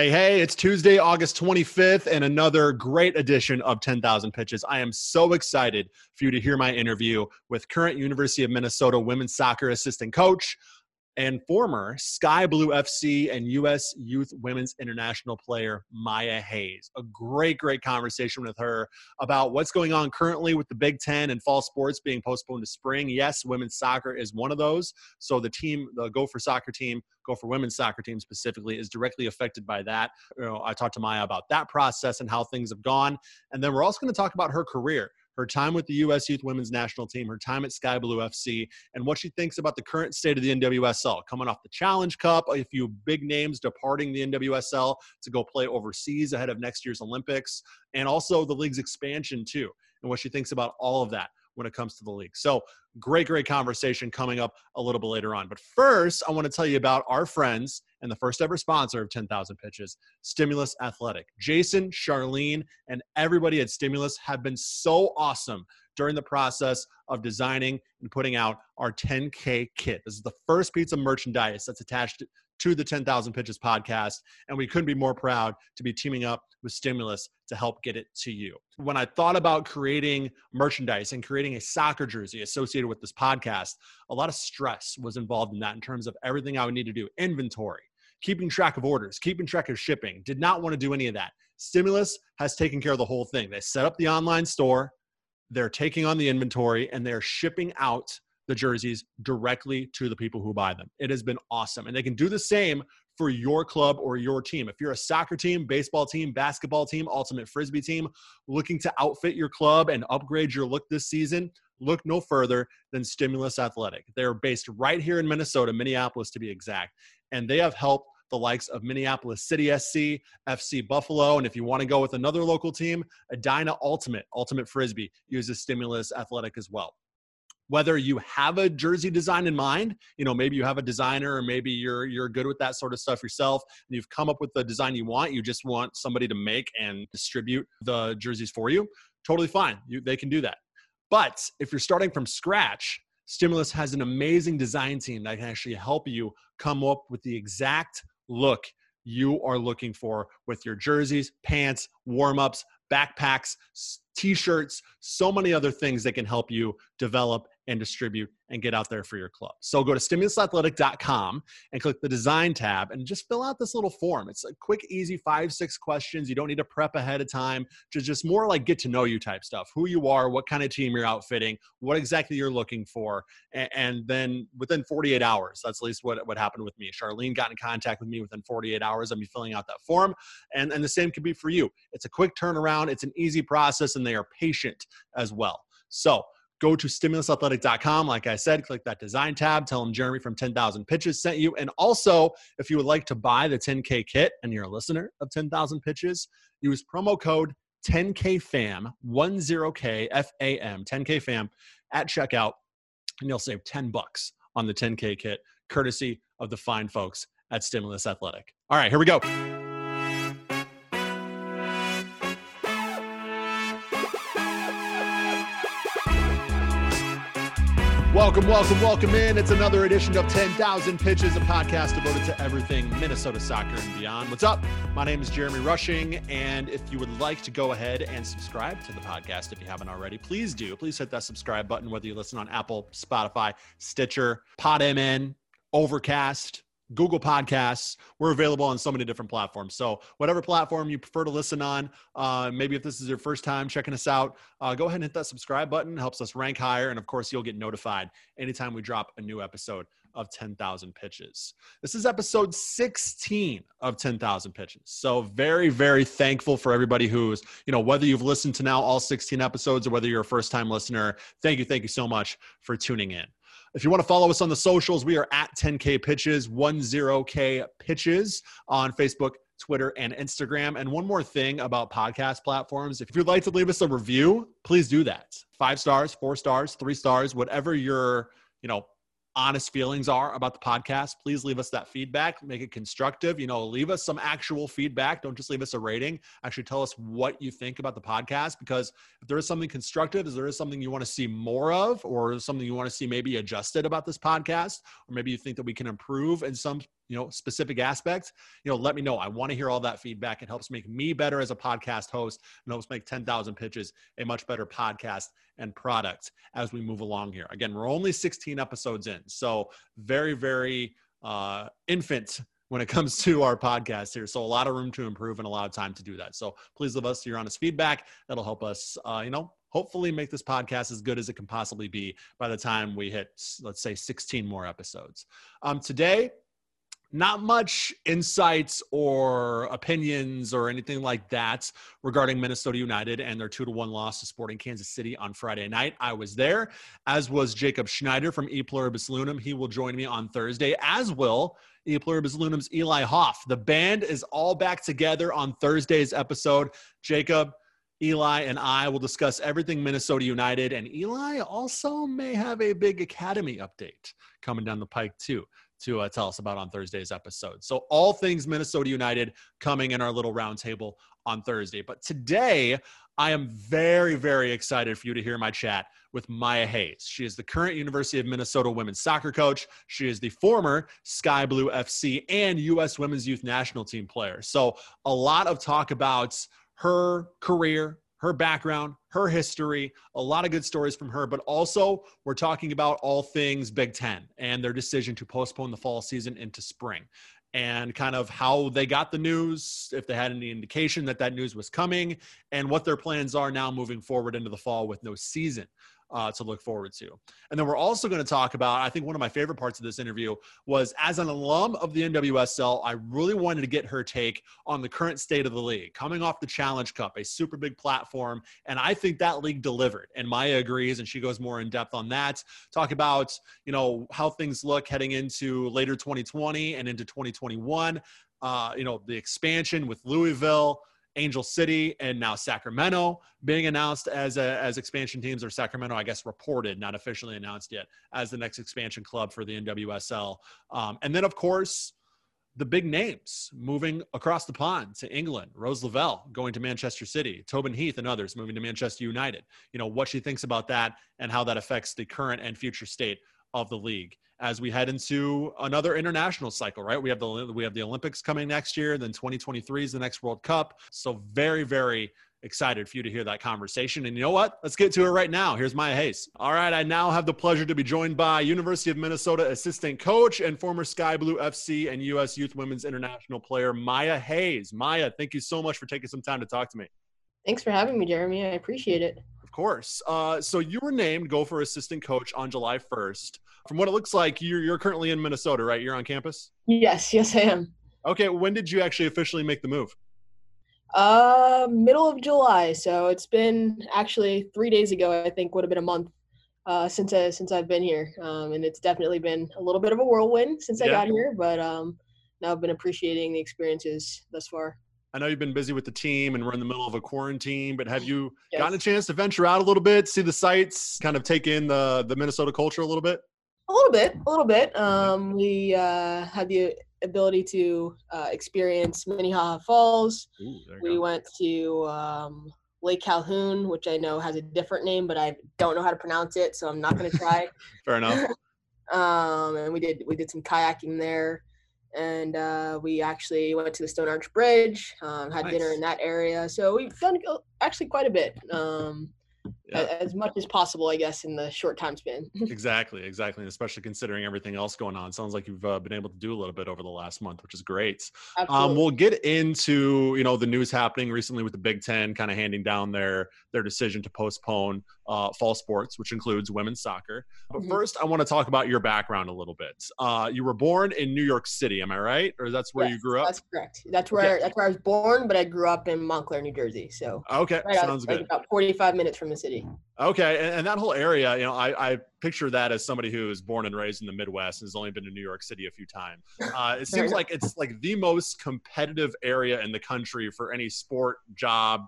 Hey, hey, it's Tuesday, August 25th, and another great edition of 10,000 Pitches. I am so excited for you to hear my interview with current University of Minnesota women's soccer assistant coach, and former Sky Blue FC and U.S. Youth Women's International player Maya Hayes. A great, great conversation with her about what's going on currently with the Big Ten and fall sports being postponed to spring. Yes, women's soccer is one of those. So the team, the Gopher soccer team, Gopher women's soccer team specifically, is directly affected by that. You know, I talked to Maya about that process and how things have gone. And then we're also going to talk about her career her time with the U.S. Youth Women's National Team, her time at Sky Blue FC, and what she thinks about the current state of the NWSL. Coming off the Challenge Cup, a few big names departing the NWSL to go play overseas ahead of next year's Olympics, and also the league's expansion, too, and what she thinks about all of that when it comes to the league. So, great, great conversation coming up a little bit later on. But first, I want to tell you about our friends and the first ever sponsor of 10,000 Pitches, Stimulus Athletic. Jason, Charlene, and everybody at Stimulus have been so awesome during the process of designing and putting out our 10K kit. This is the first piece of merchandise that's attached to the 10,000 Pitches podcast. And we couldn't be more proud to be teaming up with Stimulus to help get it to you. When I thought about creating merchandise and creating a soccer jersey associated with this podcast, a lot of stress was involved in that in terms of everything I would need to do inventory, keeping track of orders, keeping track of shipping. Did not want to do any of that. Stimulus has taken care of the whole thing. They set up the online store, they're taking on the inventory, and they're shipping out the jerseys directly to the people who buy them. It has been awesome. And they can do the same for your club or your team. If you're a soccer team, baseball team, basketball team, ultimate frisbee team looking to outfit your club and upgrade your look this season, look no further than Stimulus Athletic. They're based right here in Minnesota, Minneapolis to be exact, and they have helped the likes of Minneapolis City SC, FC Buffalo, and if you want to go with another local team, Edina Ultimate, Ultimate Frisbee uses Stimulus Athletic as well. Whether you have a jersey design in mind you know maybe you have a designer or maybe you're you're good with that sort of stuff yourself and you've come up with the design you want you just want somebody to make and distribute the jerseys for you totally fine you, they can do that. But if you're starting from scratch stimulus has an amazing design team that can actually help you come up with the exact look you are looking for with your jerseys pants warm-ups backpacks t-shirts so many other things that can help you develop and distribute and get out there for your club. So go to stimulusathletic.com and click the design tab and just fill out this little form. It's a quick, easy five, six questions. You don't need to prep ahead of time. Just, just more like get to know you type stuff. Who you are, what kind of team you're outfitting, what exactly you're looking for. And, and then within 48 hours, that's at least what, what happened with me. Charlene got in contact with me within 48 hours of me filling out that form. And, and the same could be for you. It's a quick turnaround. It's an easy process and they are patient as well. So go to stimulusathletic.com. Like I said, click that design tab. Tell them Jeremy from 10,000 Pitches sent you. And also, if you would like to buy the 10K kit and you're a listener of 10,000 Pitches, use promo code 10KFAM, 10K F-A-M, 10KFAM at checkout, and you'll save 10 bucks on the 10K kit, courtesy of the fine folks at Stimulus Athletic. All right, here we go. Welcome, welcome, welcome in. It's another edition of 10,000 Pitches, a podcast devoted to everything Minnesota soccer and beyond. What's up? My name is Jeremy Rushing. And if you would like to go ahead and subscribe to the podcast, if you haven't already, please do. Please hit that subscribe button, whether you listen on Apple, Spotify, Stitcher, PodMN, Overcast, Google Podcasts. We're available on so many different platforms. So, whatever platform you prefer to listen on, uh, maybe if this is your first time checking us out, uh, go ahead and hit that subscribe button. It helps us rank higher. And of course, you'll get notified anytime we drop a new episode of 10,000 Pitches. This is episode 16 of 10,000 Pitches. So, very, very thankful for everybody who's, you know, whether you've listened to now all 16 episodes or whether you're a first time listener, thank you, thank you so much for tuning in. If you want to follow us on the socials, we are at 10K Pitches, 10K Pitches on Facebook, Twitter, and Instagram. And one more thing about podcast platforms if you'd like to leave us a review, please do that. Five stars, four stars, three stars, whatever your, you know, honest feelings are about the podcast, please leave us that feedback. Make it constructive. You know, leave us some actual feedback. Don't just leave us a rating. Actually, tell us what you think about the podcast because if there is something constructive, if there is something you want to see more of, or something you want to see maybe adjusted about this podcast, or maybe you think that we can improve in some you know specific aspects you know let me know i want to hear all that feedback it helps make me better as a podcast host and helps make 10000 pitches a much better podcast and product as we move along here again we're only 16 episodes in so very very uh infant when it comes to our podcast here. So a lot of room to improve and a lot of time to do that. So please leave us your honest feedback. That'll help us, uh, you know, hopefully make this podcast as good as it can possibly be by the time we hit, let's say, 16 more episodes. Um, today, not much insights or opinions or anything like that regarding Minnesota United and their two to one loss to Sporting Kansas City on Friday night. I was there, as was Jacob Schneider from E Pluribus Loonum. He will join me on Thursday, as will E Pluribus Loonum's Eli Hoff. The band is all back together on Thursday's episode. Jacob, Eli and I will discuss everything Minnesota United, and Eli also may have a big academy update coming down the pike, too, to uh, tell us about on Thursday's episode. So, all things Minnesota United coming in our little roundtable on Thursday. But today, I am very, very excited for you to hear my chat with Maya Hayes. She is the current University of Minnesota women's soccer coach. She is the former Sky Blue FC and U.S. Women's Youth National Team player. So, a lot of talk about her career, her background, her history, a lot of good stories from her, but also we're talking about all things Big Ten and their decision to postpone the fall season into spring and kind of how they got the news, if they had any indication that that news was coming, and what their plans are now moving forward into the fall with no season uh, to look forward to. And then we're also going to talk about, I think one of my favorite parts of this interview was as an alum of the NWSL, I really wanted to get her take on the current state of the league, coming off the Challenge Cup, a super big platform. And I think that league delivered. And Maya agrees, and she goes more in depth on that. Talk about, you know, how things look heading into later 2020 and into 2021. Uh, you know, the expansion with Louisville Angel City and now Sacramento being announced as a, as expansion teams, or Sacramento, I guess, reported, not officially announced yet, as the next expansion club for the NWSL. Um, and then, of course, the big names moving across the pond to England. Rose Lavelle going to Manchester City, Tobin Heath and others moving to Manchester United. You know what she thinks about that and how that affects the current and future state of the league as we head into another international cycle, right? We have the we have the Olympics coming next year, then 2023 is the next World Cup. So very very excited for you to hear that conversation. And you know what? Let's get to it right now. Here's Maya Hayes. All right, I now have the pleasure to be joined by University of Minnesota assistant coach and former Sky Blue FC and U.S. Youth Women's International player Maya Hayes. Maya, thank you so much for taking some time to talk to me. Thanks for having me, Jeremy. I appreciate it. Of course. Uh, so you were named Gopher assistant coach on July 1st. From what it looks like, you're, you're currently in Minnesota, right? You're on campus? Yes, yes, I am. Okay, when did you actually officially make the move? Uh, middle of July. So it's been actually three days ago. I think would have been a month uh, since I, since I've been here, um, and it's definitely been a little bit of a whirlwind since yeah. I got here. But um, now I've been appreciating the experiences thus far. I know you've been busy with the team and we're in the middle of a quarantine, but have you yes. gotten a chance to venture out a little bit, see the sights, kind of take in the the Minnesota culture a little bit? A little bit, a little bit. Um, we uh, had the ability to uh, experience Minnehaha Falls. Ooh, we go. went to um, Lake Calhoun, which I know has a different name, but I don't know how to pronounce it, so I'm not going to try. Fair enough. um, and we did we did some kayaking there and uh, we actually went to the Stone Arch Bridge, um, had nice. dinner in that area. So we've done actually quite a bit. Um, yeah. as much as possible, I guess, in the short time span. exactly, exactly, and especially considering everything else going on. Sounds like you've uh, been able to do a little bit over the last month, which is great. Um, we'll get into you know the news happening recently with the Big Ten kind of handing down their their decision to postpone uh, fall sports, which includes women's soccer. But mm-hmm. first, I want to talk about your background a little bit. Uh, you were born in New York City, am I right? Or that's where yes, you grew up? That's correct. That's where okay. that's where I was born, but I grew up in Montclair, New Jersey. So okay, right sounds out, good. Like about forty-five minutes from the city. Okay, and, and, that whole area, you know, I, I picture that as somebody who is born and raised in the Midwest and has only been to New York City a few times. Uh, it seems like it's like the most competitive area in the country for any sport, job,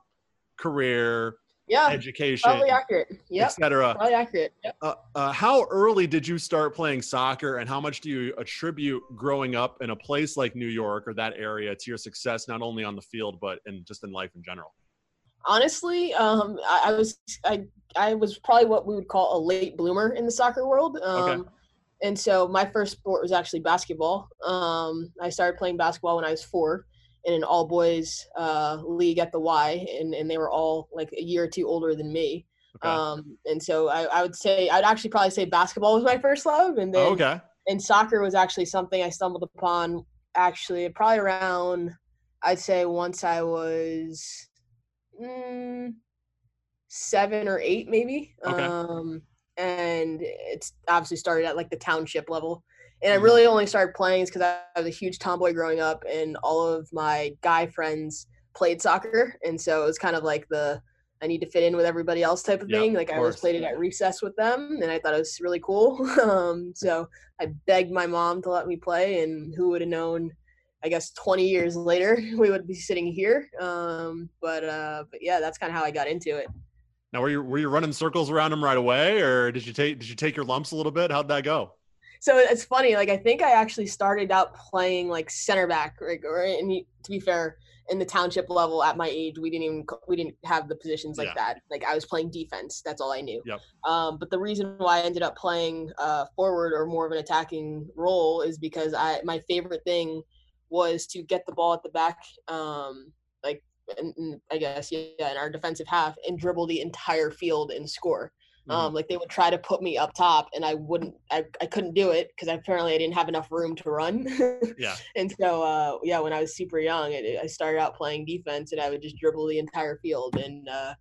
career, yeah, education, probably accurate, yeah, etc. Probably accurate. Yep. Uh, uh, how early did you start playing soccer, and how much do you attribute growing up in a place like New York or that area to your success, not only on the field but in just in life in general? Honestly, um, I, I, was I I was probably what we would call a late bloomer in the soccer world. Um, okay. and so my first sport was actually basketball. Um, I started playing basketball when I was four in an all boys uh, league at the Y, and, and they were all like a year or two older than me. Okay. Um, and so I, I, would say I'd actually probably say basketball was my first love, and then oh, okay. and soccer was actually something I stumbled upon actually probably around I'd say once I was mm, seven or eight maybe. Okay. Um, and it's obviously started at like the township level. And I mm-hmm. really only started playing because I was a huge tomboy growing up, and all of my guy friends played soccer, and so it was kind of like the I need to fit in with everybody else type of yep, thing. Like I always played it at recess with them, and I thought it was really cool. um, so I begged my mom to let me play, and who would have known? I guess 20 years later we would be sitting here. Um, but uh, but yeah, that's kind of how I got into it. Now, were you were you running circles around him right away, or did you take did you take your lumps a little bit? How'd that go? So it's funny. Like I think I actually started out playing like center back. Or and to be fair, in the township level at my age, we didn't even we didn't have the positions like yeah. that. Like I was playing defense. That's all I knew. Yep. Um, but the reason why I ended up playing uh, forward or more of an attacking role is because I my favorite thing was to get the ball at the back. Um, like in, I guess yeah, in our defensive half and dribble the entire field and score. Mm-hmm. Um, like they would try to put me up top, and I wouldn't. I, I couldn't do it because apparently I didn't have enough room to run. yeah. And so uh, yeah, when I was super young, it, I started out playing defense, and I would just dribble the entire field, and uh,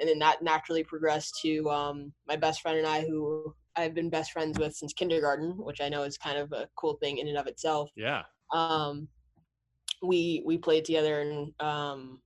and then that naturally progressed to um, my best friend and I, who I've been best friends with since kindergarten, which I know is kind of a cool thing in and of itself. Yeah. Um, we we played together and um,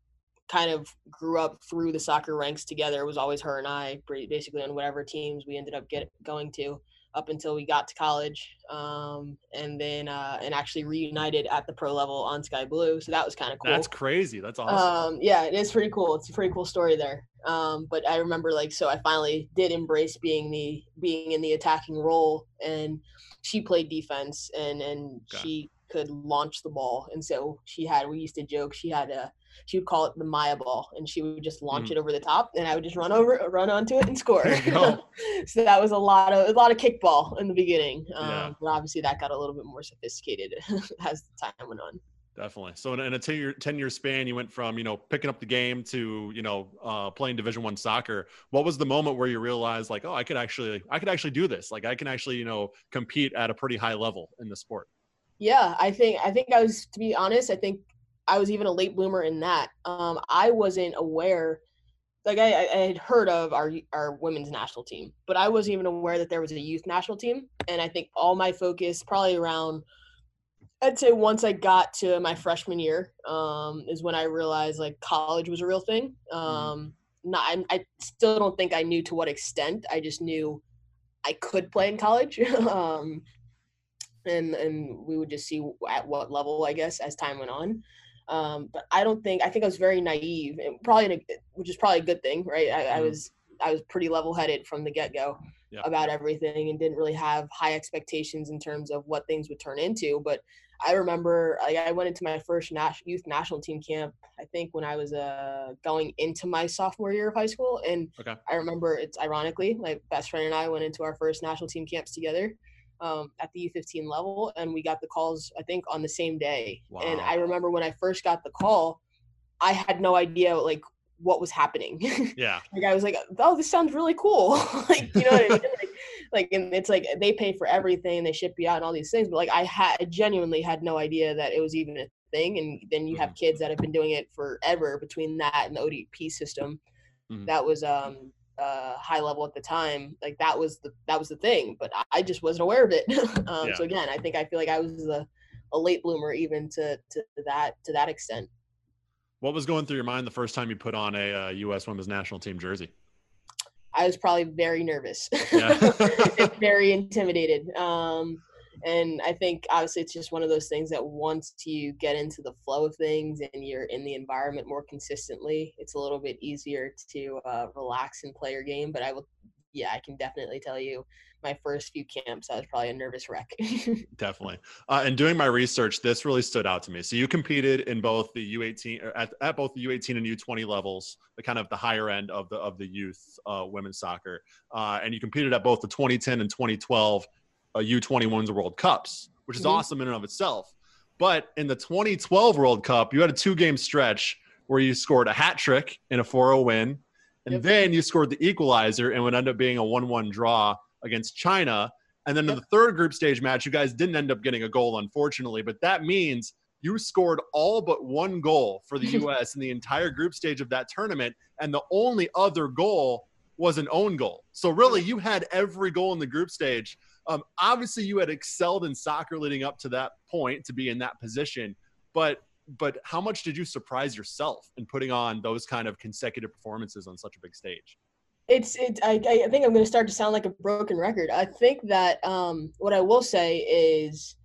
kind of grew up through the soccer ranks together. It was always her and I, basically on whatever teams we ended up get going to up until we got to college, um, and then uh, and actually reunited at the pro level on Sky Blue. So that was kind of cool. That's crazy. That's awesome. Um, yeah, it is pretty cool. It's a pretty cool story there. Um, but I remember like so I finally did embrace being the being in the attacking role, and she played defense, and and okay. she could launch the ball, and so she had. We used to joke she had a she would call it the Maya ball, and she would just launch mm. it over the top, and I would just run over, run onto it, and score. so that was a lot of a lot of kickball in the beginning, um, yeah. but obviously that got a little bit more sophisticated as the time went on. Definitely. So in, a 10 year, 10 year span, you went from, you know, picking up the game to, you know, uh, playing division one soccer. What was the moment where you realized like, oh, I could actually, I could actually do this. Like I can actually, you know, compete at a pretty high level in the sport. Yeah, I think, I think I was, to be honest, I think I was even a late bloomer in that. Um, I wasn't aware, like I, I had heard of our our women's national team, but I wasn't even aware that there was a youth national team. And I think all my focus, probably around, I'd say once I got to my freshman year, um, is when I realized like college was a real thing. Mm-hmm. Um, not, I, I still don't think I knew to what extent. I just knew I could play in college. um, and and we would just see at what level, I guess, as time went on. Um, but I don't think I think I was very naive, and probably a, which is probably a good thing, right? I, I mm-hmm. was I was pretty level headed from the get go yeah. about everything, and didn't really have high expectations in terms of what things would turn into. But I remember like, I went into my first nas- youth national team camp. I think when I was uh, going into my sophomore year of high school, and okay. I remember it's ironically my best friend and I went into our first national team camps together um, at the U15 level, and we got the calls I think on the same day. Wow. And I remember when I first got the call, I had no idea like what was happening. Yeah, like I was like, oh, this sounds really cool. like you know what I mean? Like, like and it's like they pay for everything, they ship you out and all these things, but like I had genuinely had no idea that it was even a thing. And then you have mm-hmm. kids that have been doing it forever between that and the ODP system. Mm-hmm. That was um uh, high level at the time, like that was the that was the thing. But I just wasn't aware of it. um, yeah. So again, I think I feel like I was a, a late bloomer even to to that to that extent. What was going through your mind the first time you put on a uh, U.S. Women's National Team jersey? I was probably very nervous, yeah. very intimidated. Um, and I think obviously it's just one of those things that once you get into the flow of things and you're in the environment more consistently, it's a little bit easier to uh, relax and play your game. But I will, yeah, I can definitely tell you my first few camps, I was probably a nervous wreck. definitely. Uh, and doing my research, this really stood out to me. So you competed in both the U18 at, at both the U18 and U20 levels, the kind of the higher end of the of the youth uh, women's soccer, uh, and you competed at both the 2010 and 2012 a U21s World Cups, which is Mhm. awesome in and of itself. But in the 2012 World Cup, you had a two game stretch where you scored a hat trick in a 4 0 win. And Yep. then you scored the equalizer and would end up being a 1 1 draw against China. And then in the third group stage match, you guys didn't end up getting a goal, unfortunately. But that means you scored all but one goal for the U.S. in the entire group stage of that tournament. And the only other goal was an own goal. So really, you had every goal in the group stage. Um, obviously, you had excelled in soccer leading up to that point to be in that position. But but how much did you surprise yourself in putting on those kind of consecutive performances on such a big stage? it's it I, I think i'm going to start to sound like a broken record i think that um what i will say is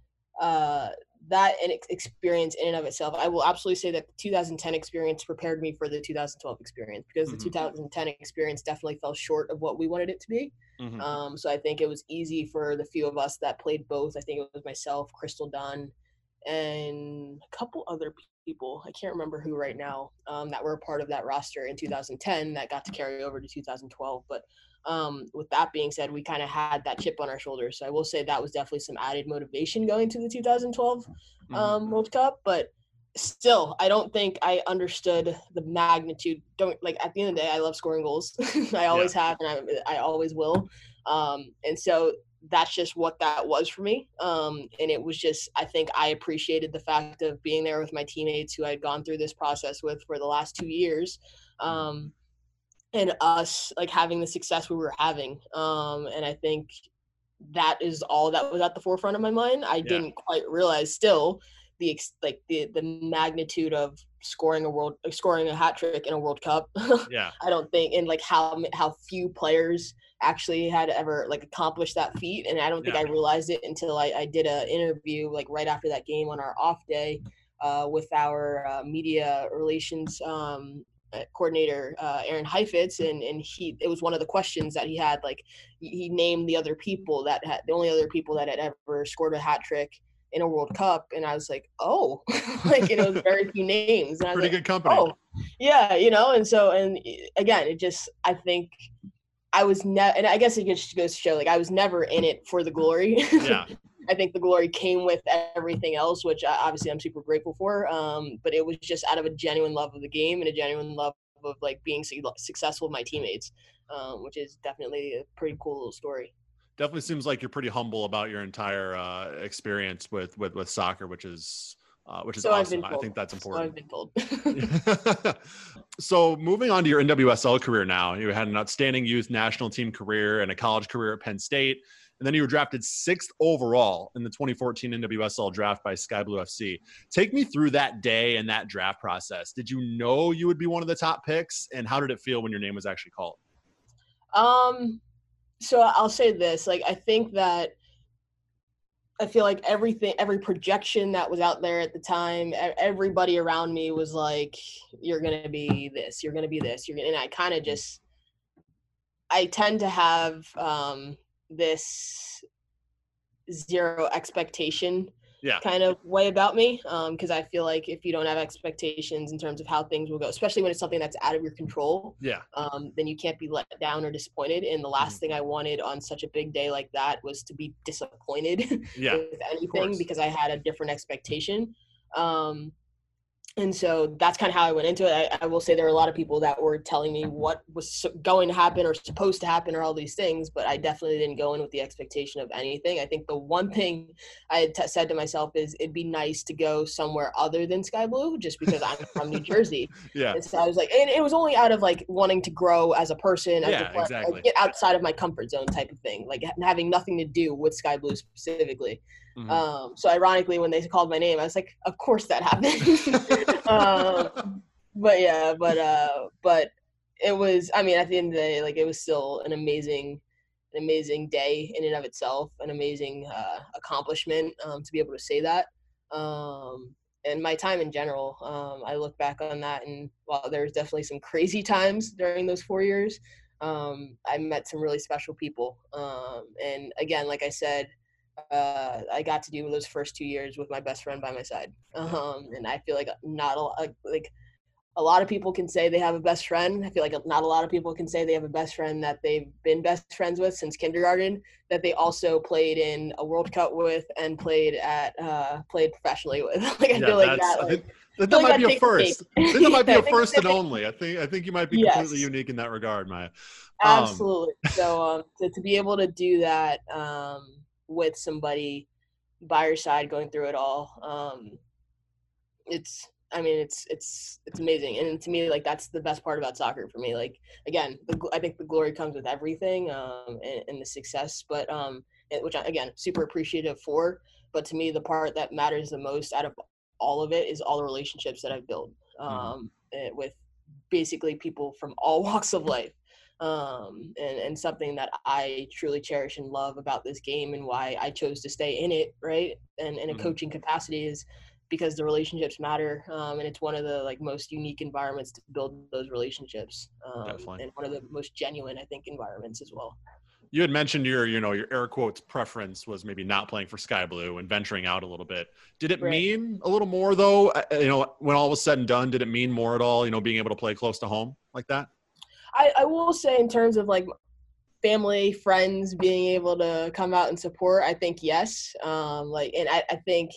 uh that an experience in and of itself i will absolutely say that the 2010 experience prepared me for the 2012 experience because the 2010 experience definitely fell short of what we wanted it to be Mhm. um so i think it was easy for the few of us that played both i think it was myself crystal dunn and a couple other people i can't remember who right now um, that were a part of that roster in 2010 that got to carry over to 2012 but um, with that being said we kind of had that chip on our shoulders so i will say that was definitely some added motivation going to the 2012 Mhm. um, world cup but still i don't think i understood the magnitude don't like at the end of the day i love scoring goals i always have and I, I always will um, and so that's just what that was for me. Um, and it was just, I think I appreciated the fact of being there with my teammates who I'd gone through this process with for the last two years. Um, and us like having the success we were having. Um, and I think that is all that was at the forefront of my mind. I didn't quite realize still the ex- like the the magnitude of scoring a world scoring a hat trick in a World Cup. yeah. I don't think, and like how how few players actually had ever like accomplished that feat, and I don't think Yeah. I realized it until I, I did an interview like right after that game on our off day uh, with our uh, media relations um, uh, coordinator uh, Aaron Heifetz, and and he it was one of the questions that he had like he, he named the other people that had the only other people that had ever scored a hat trick in a World Cup, and I was like, oh, like you know, very few names. And I Pretty like, good company. oh yeah you know and so and again it just i think i was never and i guess it just goes to show like i was never in it for the glory Yeah. i think the glory came with everything else which I, obviously i'm super grateful for um but it was just out of a genuine love of the game and a genuine love of like being su- successful with my teammates um which is definitely a pretty cool little story Definitely seems like you're pretty humble about your entire uh, experience with, with with soccer, which is uh, which is so awesome. I think that's so important. told so moving on to your NWSL career now, you had an outstanding youth national team career and a college career at Penn State, and then you were drafted sixth overall in the 2014 NWSL draft by Sky Blue FC. Take me through that day and that draft process. Did you know you would be one of the top picks, and how did it feel when your name was actually called? Um, so I'll say this: like, I think that I feel like everything, every projection that was out there at the time, everybody around me was like, "You're gonna be this. You're gonna be this. You're gonna." And I kind of just, I tend to have um, this zero expectation Yeah. kind of way about me because I feel like if you don't have expectations in terms of how things will go, especially when it's something that's out of your control, Yeah. um, then you can't be let down or disappointed. And the last thing I wanted on such a big day like that was to be disappointed Yeah. with anything because I had a different expectation. Um, and so that's kind of how I went into it. I, I will say there were a lot of people that were telling me what was going to happen or supposed to happen or all these things, but I definitely didn't go in with the expectation of anything. I think the one thing I had t- said to myself is it'd be nice to go somewhere other than Sky Blue just because I'm from New Jersey. Yeah. And so I was like, and it was only out of like wanting to grow as a person, as Yeah, a player, like, exactly. get outside of my comfort zone type of thing, like having nothing to do with Sky Blue specifically. Mhm. Um, so ironically, when they called my name, I was like, of course that happened. um, but yeah, but uh, but it was. I mean, at the end of the day, like it was still an amazing, an amazing day in and of itself, an amazing uh, accomplishment um, to be able to say that. Um, and my time in general, um, I look back on that, and while there's definitely some crazy times during those four years, um, I met some really special people. And again, like I said, uh, I got to do those first two years with my best friend by my side. Um, and I feel like not a lot, like a lot of people can say they have a best friend. I feel like not a lot of people can say they have a best friend that they've been best friends with since kindergarten. That they also played in a World Cup with and played at uh, played professionally with. like I yeah, feel like that. Like, that, that might be a first. I think that might be a first and only. I think I think you might be yes. completely unique in that regard, Maya. Um, Absolutely. so um, to, to be able to do that um, with somebody by your side going through it all, um, it's I mean, it's it's it's amazing, and to me, like that's the best part about soccer for me. Like again, the, I think the glory comes with everything, um, and, and the success. But um, which I, again, super appreciative for. But to me, the part that matters the most out of all of it is all the relationships that I've built mm-hmm. um, mm-hmm. with basically people from all walks of life. Um, and, and something that I truly cherish and love about this game and why I chose to stay in it, right? And in a mm-hmm. coaching capacity is because the relationships matter um, and it's one of the like most unique environments to build those relationships um, and one of the most genuine i think environments as well you had mentioned your you know your air quotes preference was maybe not playing for sky blue and venturing out a little bit did it right. mean a little more though uh, you know when all was said and done did it mean more at all you know being able to play close to home like that i, I will say in terms of like family friends being able to come out and support i think yes um like and i, I think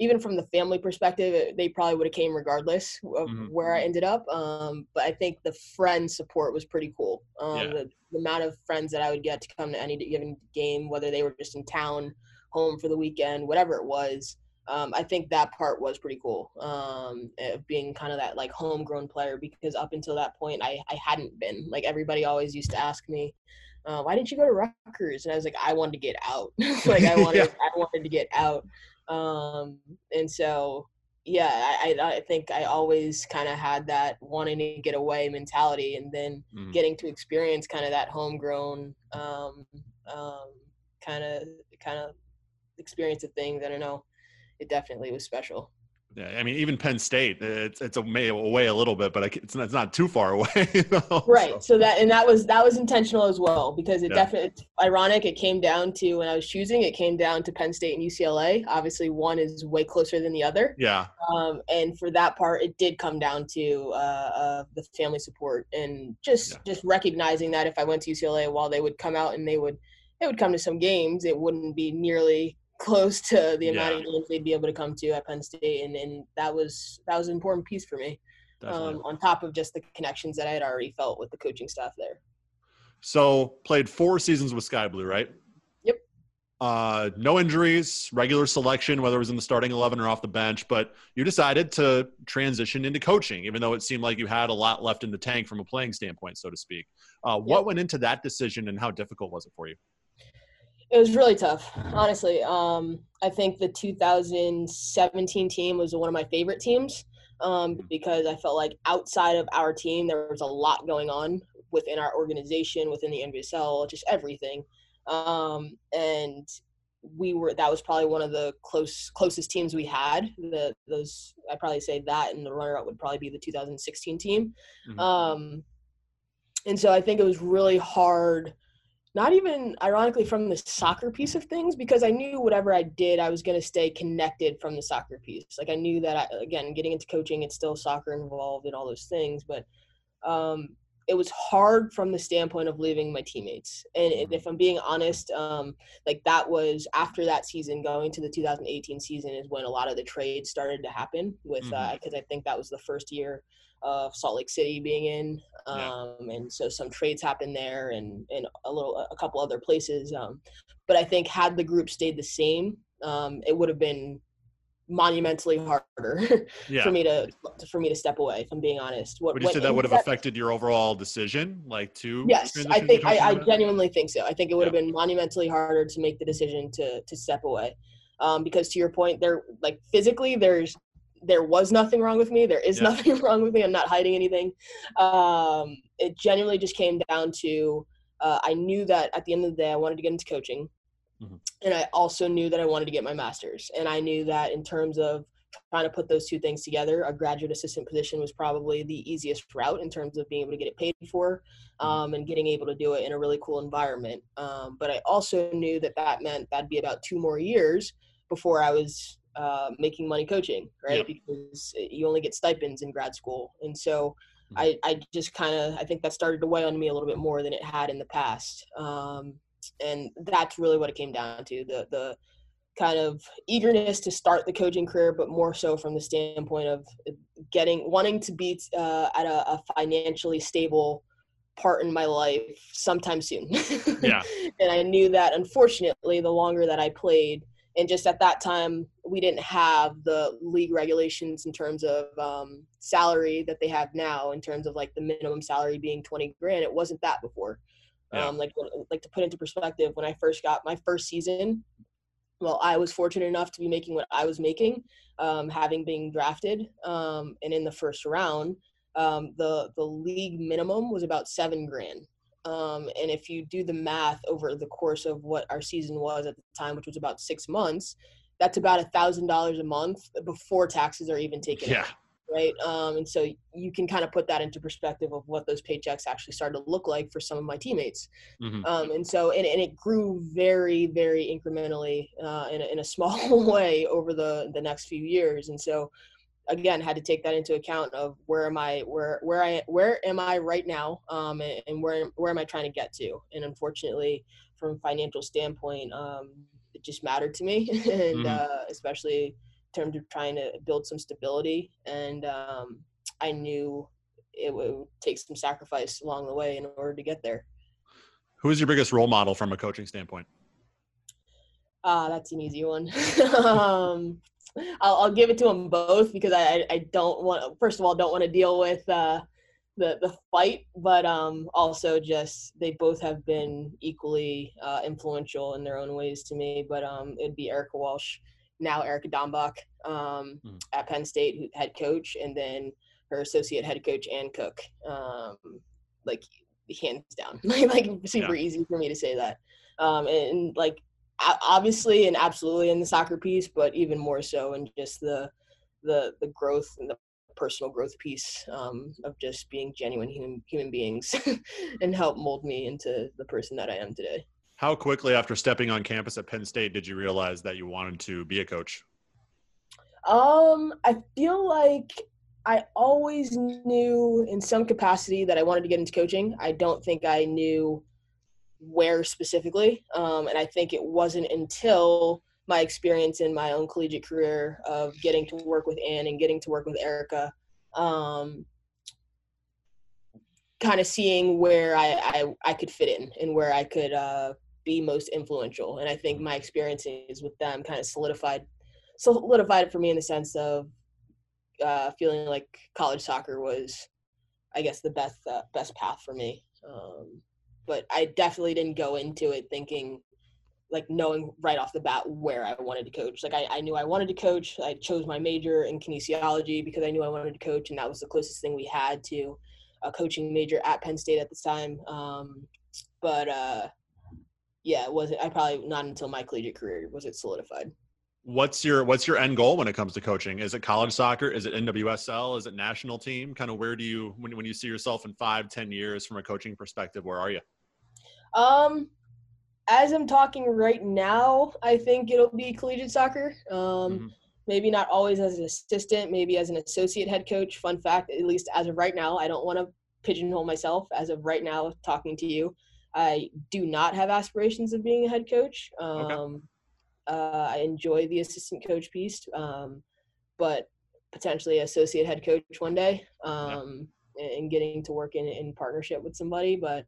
even from the family perspective, they probably would have came regardless of mm-hmm. where I ended up. Um, but I think the friend support was pretty cool. Um, yeah. the, the, amount of friends that I would get to come to any given game, whether they were just in town, home for the weekend, whatever it was. Um, I think that part was pretty cool. Um, being kind of that like homegrown player because up until that point, I, I hadn't been. Like everybody always used to ask me, uh, "Why didn't you go to Rutgers?" And I was like, "I wanted to get out. like I wanted, yeah. I wanted to get out." Um, and so, yeah, I, I think I always kind of had that wanting to get away mentality, and then mm. getting to experience kind of that homegrown um, um, kind of kind of experience of things. I don't know. It definitely was special. Yeah, I mean, even Penn State, it's it's a way away a little bit, but it's not, it's not too far away. You know? Right. So. so. that and that was that was intentional as well because it yeah. definitely ironic. It came down to when I was choosing, it came down to Penn State and UCLA. Obviously, one is way closer than the other. Yeah. Um, and for that part, it did come down to uh, uh, the family support and just yeah. just recognizing that if I went to UCLA, while they would come out and they would they would come to some games, it wouldn't be nearly close to the amount yeah. of games they'd be able to come to at Penn State, and, and that was that was an important piece for me. Um, on top of just the connections that I had already felt with the coaching staff there. So played four seasons with Sky Blue, right? Yep. Uh, no injuries, regular selection, whether it was in the starting eleven or off the bench. But you decided to transition into coaching, even though it seemed like you had a lot left in the tank from a playing standpoint, so to speak. Uh, what yep. went into that decision, and how difficult was it for you? It was really tough, honestly. Um, I think the 2017 team was one of my favorite teams um, because I felt like outside of our team, there was a lot going on within our organization, within the NWSL, just everything. Um, and we were that was probably one of the close closest teams we had. The those I'd probably say that, and the runner up would probably be the 2016 team. Mm-hmm. Um, and so I think it was really hard not even ironically from the soccer piece of things because I knew whatever I did, I was going to stay connected from the soccer piece. Like I knew that, I, again, getting into coaching, it's still soccer involved and all those things, but um, it was hard from the standpoint of leaving my teammates. And, if I'm being honest, um, like that was after that season, going to the 2018 season is when a lot of the trades started to happen with, because mm-hmm. uh, I think that was the first year of Salt Lake City being in, um, yeah. and so some trades happened there, and and a little a couple other places. Um, but I think had the group stayed the same, um, it would have been monumentally harder yeah. for me to for me to step away. If I'm being honest, what would you say that would have affected your overall decision, like to? Yes, I think I, I, genuinely think so. I think it would yeah. have been monumentally harder to make the decision to to step away. Um, because to your point, there like physically, there's there was nothing wrong with me. There is yeah. nothing wrong with me. I'm not hiding anything. Um, it genuinely just came down to uh, I knew that at the end of the day, I wanted to get into coaching. Mm-hmm. And I also knew that I wanted to get my master's. And I knew that in terms of trying to put those two things together, a graduate assistant position was probably the easiest route in terms of being able to get it paid for mm-hmm. um, and getting able to do it in a really cool environment. Um, but I also knew that that meant that'd be about two more years before I was uh, making money coaching, right? Because you only get stipends in grad school, and so mm-hmm. I I just kind of I think that started to weigh on me a little bit more than it had in the past, um, and that's really what it came down to the the kind of eagerness to start the coaching career, but more so from the standpoint of getting wanting to be uh, at a, a, financially stable part in my life sometime soon. yeah. and I knew that unfortunately, the longer that I played, and just at that time, we didn't have the league regulations in terms of um, salary that they have now, in terms of like the minimum salary being 20 grand. It wasn't that before. Yeah. Um, like, like to put into perspective, when I first got my first season, well, I was fortunate enough to be making what I was making, um, having been drafted. Um, and in the first round, um, the the league minimum was about seven grand. Um, and if you do the math over the course of what our season was at the time, which was about six months, that's about a thousand dollars a month before taxes are even taken. Yeah. Out right? Um, and so you can kind of put that into perspective of what those paychecks actually started to look like for some of my teammates. Mm-hmm. Um, and so, and, and it grew very, very incrementally uh, in, a, in a small way over the, the next few years. And so, again, had to take that into account of where am I, where, where I, where am I right now? Um, and, and where, where am I trying to get to? And unfortunately, from a financial standpoint, um, it just mattered to me. and mm-hmm. uh, especially, in terms of trying to build some stability. And um, I knew it would take some sacrifice along the way in order to get there. Who is your biggest role model from a coaching standpoint? Ah, uh, that's an easy one. um, I'll, I'll, give it to them both because I, I don't want. First of all, don't want to deal with uh, the the fight, but um, also just they both have been equally uh, influential in their own ways to me. But um, it'd be Erica Walsh now Erica Dombach um, mm. at Penn State, head coach, and then her associate head coach Ann Cook. Um, like hands down, like super yeah. easy for me to say that. Um, and like obviously and absolutely in the soccer piece, but even more so in just the the the growth and the personal growth piece um, of just being genuine human human beings and help mold me into the person that I am today. How quickly after stepping on campus at Penn State did you realize that you wanted to be a coach? Um, I feel like I always knew in some capacity that I wanted to get into coaching. I don't think I knew where specifically. Um, and I think it wasn't until my experience in my own collegiate career of getting to work with Ann and getting to work with Erica, um, kind of seeing where I, I, I could fit in and where I could uh, be most influential. And I think my experiences with them kind of solidified solidified it for me in the sense of uh, feeling like college soccer was, I guess, the best uh, best path for me. Um, but I definitely didn't go into it thinking like knowing right off the bat where I wanted to coach. Like I, I knew I wanted to coach. I chose my major in kinesiology because I knew I wanted to coach, and that was the closest thing we had to a coaching major at Penn State at the time. Um, but uh, yeah, it wasn't. I probably not until my collegiate career was it solidified. What's your What's your end goal when it comes to coaching? Is it college soccer? Is it NWSL? Is it national team? Kind of where do you when when you see yourself in five, ten years from a coaching perspective? Where are you? Um, as I'm talking right now, I think it'll be collegiate soccer. Um, mm-hmm. maybe not always as an assistant, maybe as an associate head coach. Fun fact, at least as of right now, I don't want to pigeonhole myself. As of right now, talking to you, I do not have aspirations of being a head coach. Um, okay. uh, I enjoy the assistant coach piece, um, but potentially associate head coach one day um, yeah. and getting to work in, in partnership with somebody. But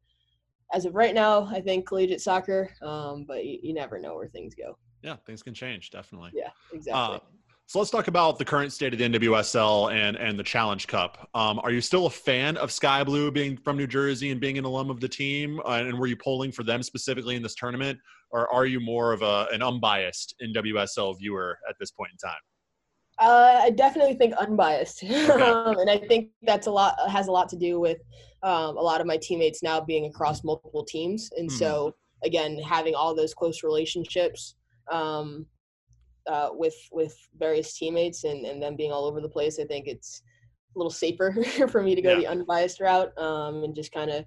as of right now, I think collegiate soccer, um, but you, you, never know where things go. Yeah, things can change, definitely. Yeah, exactly. Uh, so let's talk about the current state of the NWSL and and the Challenge Cup. Um, are you still a fan of Sky Blue being from New Jersey and being an alum of the team? Uh, and were you polling for them specifically in this tournament, or are you more of a an unbiased NWSL viewer at this point in time? Uh, I definitely think unbiased, okay. um, and I think that's a lot has a lot to do with um, a lot of my teammates now being across multiple teams, and mm-hmm. so again having all those close relationships. Um, uh, with with various teammates and, and them being all over the place, I think it's a little safer for me to go yeah. the unbiased route um, and just kind of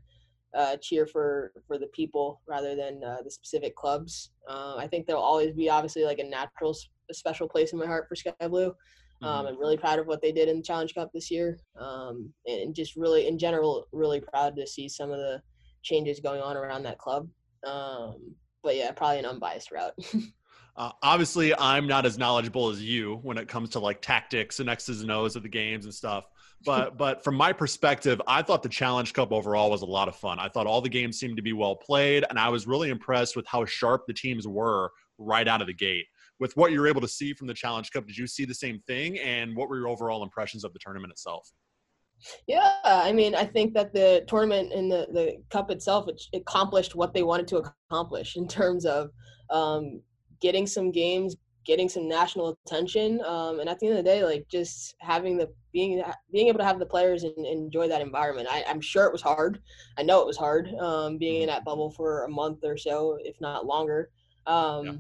uh, cheer for for the people rather than uh, the specific clubs. Uh, I think there'll always be obviously like a natural a special place in my heart for Sky Blue. Um, Mhm. I'm really proud of what they did in the Challenge Cup this year, um, and just really, in general, really proud to see some of the changes going on around that club. Um, but yeah, probably an unbiased route. Uh, obviously, I'm not as knowledgeable as you when it comes to like tactics and X's and O's of the games and stuff. But but from my perspective, I thought the Challenge Cup overall was a lot of fun. I thought all the games seemed to be well played, and I was really impressed with how sharp the teams were right out of the gate. With what you were able to see from the Challenge Cup, did you see the same thing? And what were your overall impressions of the tournament itself? Yeah, I mean, I think that the tournament and the, the cup itself it accomplished what they wanted to accomplish in terms of um, getting some games, getting some national attention, um, and at the end of the day, like just having the being being able to have the players and, enjoy that environment. I, I'm sure it was hard. I know it was hard um, being in that bubble for a month or so, if not longer. Um, Yeah.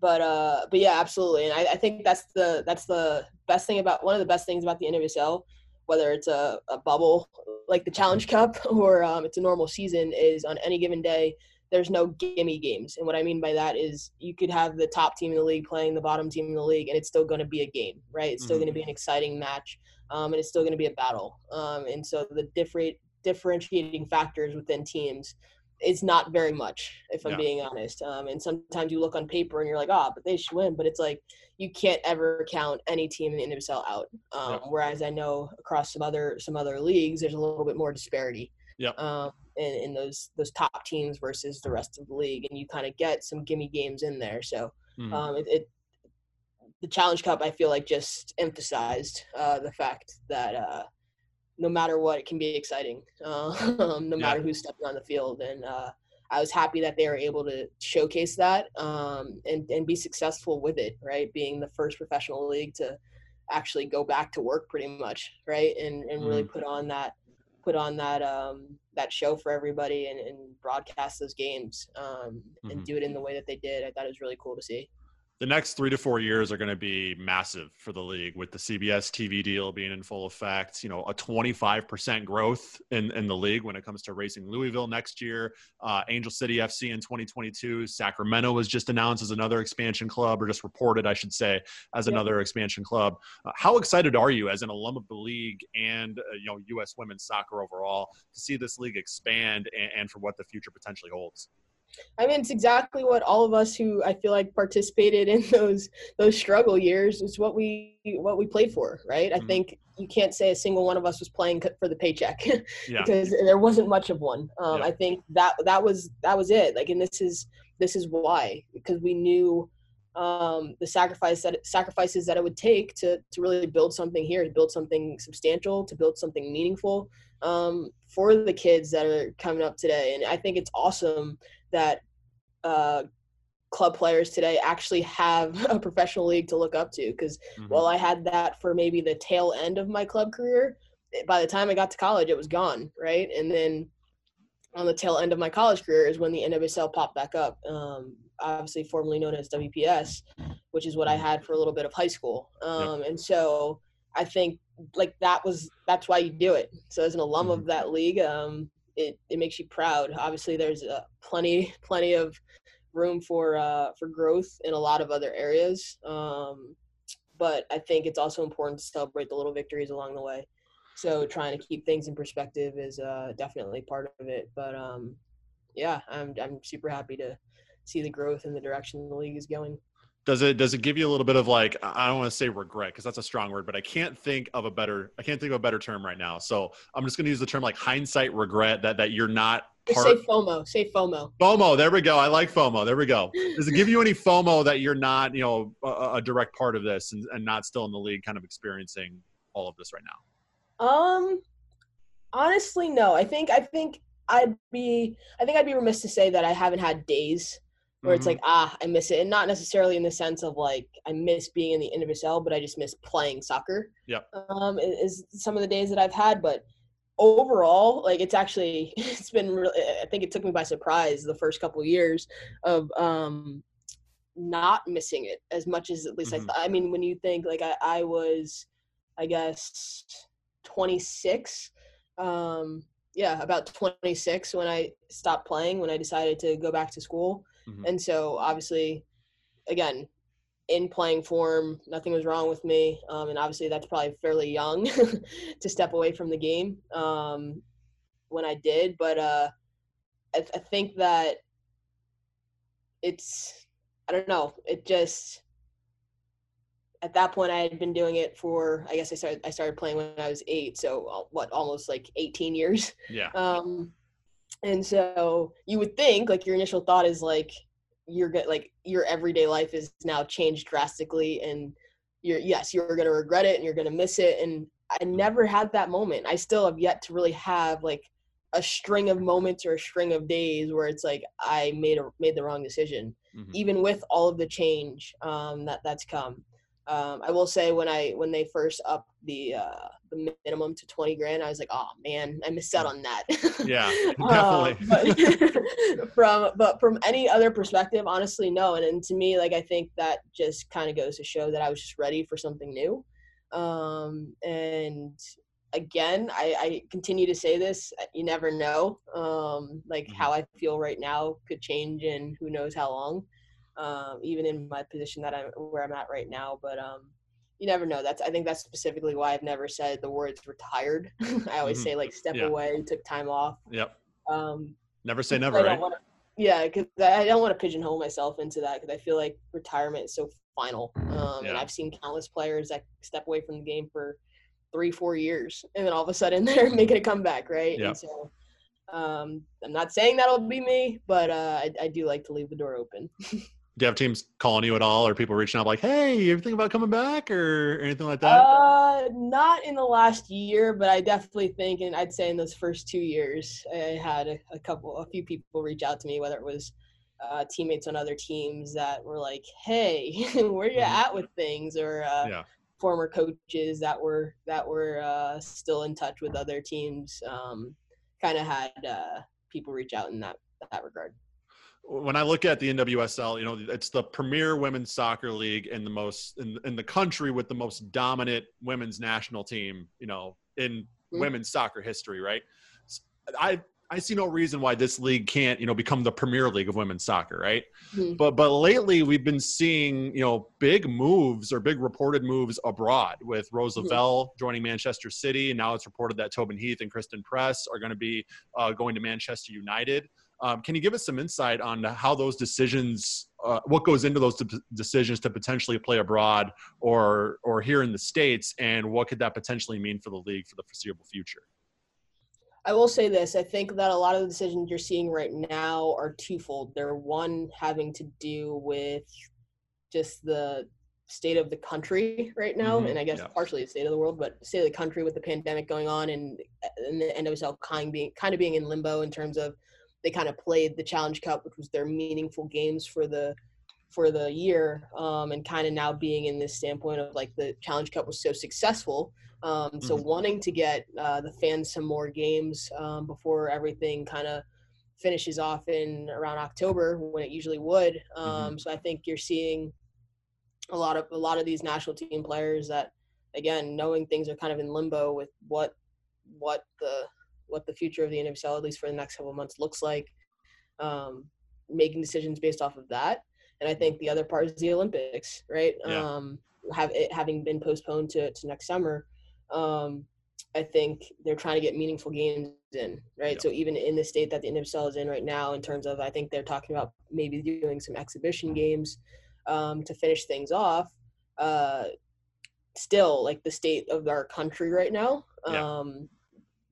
But uh, but yeah, absolutely, and I, I think that's the that's the best thing about one of the best things about the NWSL whether it's a, a bubble like the Challenge Cup or um, it's a normal season, is on any given day, there's no gimme games. And what I mean by that is you could have the top team in the league playing the bottom team in the league, and it's still going to be a game, right? It's still Mhm. going to be an exciting match, um, and it's still going to be a battle. Um, and so the different differentiating factors within teams is not very much, if I'm Yeah. being honest. Um, and sometimes you look on paper and you're like, oh, but they should win. But it's like you can't ever count any team in the NWSL out. Um, Yep. Whereas I know across some other some other leagues, there's a little bit more disparity. Yep. Um, in, in those those top teams versus the rest of the league, and you kind of get some gimme games in there. So Mhm. um, it, it the Challenge Cup, I feel like just emphasized uh, the fact that uh, no matter what, it can be exciting, uh, no matter who's stepping on the field. And uh, I was happy that they were able to showcase that um, and and be successful with it. Right, being the first professional league to actually go back to work, pretty much. Right, and and really put on that put on that um, that show for everybody and, and broadcast those games um, and do it in the way that they did. I thought it was really cool to see. The next three to four years are going to be massive for the league with the CBS TV deal being in full effect. You know, a 25% growth in, in the league when it comes to racing Louisville next year. Uh, Angel City FC in 2022. Sacramento was just announced as another expansion club, or just reported, I should say, as Yep. another expansion club. Uh, how excited are you as an alum of the league and, uh, you know, U.S. women's soccer overall to see this league expand and, and for what the future potentially holds? I mean, it's exactly what all of us who I feel like participated in those those struggle years is what we what we played for, right? I Mhm. think you can't say a single one of us was playing for the paycheck Yeah. because there wasn't much of one. Um, Yeah. I think that that was that was it. Like, and this is this is why because we knew um, the sacrifice that sacrifices that it would take to to really build something here, to build something substantial, to build something meaningful um, for the kids that are coming up today. And I think it's awesome that uh, club players today actually have a professional league to look up to. Because Mhm. while I had that for maybe the tail end of my club career, by the time I got to college, it was gone, right? And then on the tail end of my college career is when the NWSL popped back up. Um, obviously, formerly known as WPS, which is what I had for a little bit of high school. Um, And so I think like that was that's why you do it. So as an alum of that league, um, it it makes you proud. Obviously, there's uh, plenty plenty of room for uh, for growth in a lot of other areas. Um, but I think it's also important to celebrate the little victories along the way. So trying to keep things in perspective is uh, definitely part of it. But um, yeah, I'm I'm super happy to see the growth and the direction the league is going. Does it does it give you a little bit of like i don't want to say regret because that's a strong word but i can't think of a better i can't think of a better term right now so i'm just going to use the term like hindsight regret that that you're not part say FOMO. Say FOMO. fomo there we go i like fomo there we go does it give you any fomo that you're not you know a, a direct part of this and, and not still in the league kind of experiencing all of this right now Um, honestly, no. I think I think I'd be I think I'd be remiss to say that I haven't had days where it's Mhm. like ah I miss it, and not necessarily in the sense of like I miss being in the NWSL, but I just miss playing soccer. yeah Um, is some of the days that I've had, but overall, like it's actually it's been really. I think it took me by surprise the first couple of years of um not missing it as much as at least Mhm. I thought. I mean, when you think like I, I was, I guess, 26. Um, yeah, about 26 when I stopped playing, when I decided to go back to school. Mhm. And so obviously, again, in playing form. Nothing was wrong with me, um, and obviously that's probably fairly young to step away from the game um, when I did. But uh, I, I think that it's I don't know. It just at that point I had been doing it for I guess I started I started playing when I was eight, so uh, what almost like 18 years. Yeah. Um, and so you would think like your initial thought is like you're good like your everyday life is now changed drastically and you're yes you're going to regret it and you're going to miss it and I never had that moment. I still have yet to really have like a string of moments or a string of days where it's like I made a made the wrong decision, mm-hmm. even with all of the change um, that that's come. Um, I will say when I when they first up the uh, the minimum to twenty grand, I was like, oh man, I missed out on that. yeah, definitely. um, but from but from any other perspective, honestly, no. And, and to me, like I think that just kind of goes to show that I was just ready for something new. Um, and again, I, I continue to say this. Uh, you never know. Um, like mm-hmm. how I feel right now could change in who knows how long um, even in my position that I'm where I'm at right now. But um, you never know. That's I think that's specifically why I've never said the words retired. I always mm-hmm. say like step yeah. away, took time off. Yep. Um, never say never, right? Wanna, yeah, because I don't want to pigeonhole myself into that because I feel like retirement is so final. Um, yeah. And I've seen countless players that step away from the game for three, four years, and then all of a sudden they're making a comeback, right? Yeah. And so um, I'm not saying that'll be me, but uh, I, I do like to leave the door open. do you have teams calling you at all or people reaching out like hey you think about coming back or anything like that uh not in the last year but i definitely think and i'd say in those first two years i had a, a couple a few people reach out to me whether it was uh, teammates on other teams that were like hey where you mm-hmm. at with things or uh, yeah. former coaches that were that were uh, still in touch with other teams um, kind of had uh, people reach out in that that regard when I look at the NWSL, you know, it's the premier women's soccer league in the most in, in the country with the most dominant women's national team, you know, in mm-hmm. women's soccer history, right? I I see no reason why this league can't, you know, become the premier league of women's soccer, right? Mm-hmm. But but lately we've been seeing, you know, big moves or big reported moves abroad with Rose mm-hmm. Joining Manchester City, and now it's reported that Tobin Heath and Christen Press are going to be uh, going to Manchester United. Um, can you give us some insight on how those decisions, uh, what goes into those de- decisions to potentially play abroad or or here in the states, and what could that potentially mean for the league for the foreseeable future? I will say this: I think that a lot of the decisions you're seeing right now are twofold. They're one having to do with just the state of the country right now, mm-hmm. and I guess yeah. partially the state of the world, but state of the country with the pandemic going on, and and the NWSL kind of being kind of being in limbo in terms of they kind of played the Challenge Cup, which was their meaningful games for the for the year, um, and kind of now being in this standpoint of like the Challenge Cup was so successful. Um, so mm-hmm. wanting to get uh, the fans some more games um, before everything kind of finishes off in around October when it usually would. Mm-hmm. Um, so I think you're seeing a lot of a lot of these national team players that again knowing things are kind of in limbo with what what the what the future of the NWSL, at least for the next couple months, looks like, um, making decisions based off of that. And I think the other part is the Olympics, right? Yeah. Um, have it having been postponed to, to next summer. Um, I think they're trying to get meaningful games in, right? Yeah. So even in the state that the NWSL is in right now, in terms of, I think they're talking about maybe doing some exhibition games um, to finish things off. Uh, still, like the state of our country right now. Um,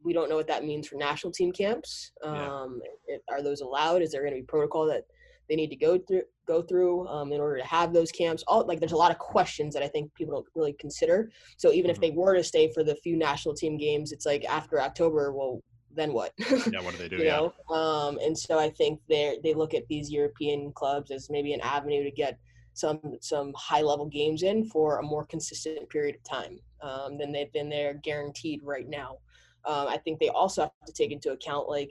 we don't know what that means for national team camps. Um, yeah. Are those allowed? Is there going to be protocol that they need to go through go through um, in order to have those camps? All like there's a lot of questions that I think people don't really consider. So even mm-hmm. if they were to stay for the few national team games, it's like after October, well, then what? yeah, what do they do? you yeah. know, um, and so I think they they look at these European clubs as maybe an avenue to get some some high level games in for a more consistent period of time um, than they've been there guaranteed right now. Um, I think they also have to take into account like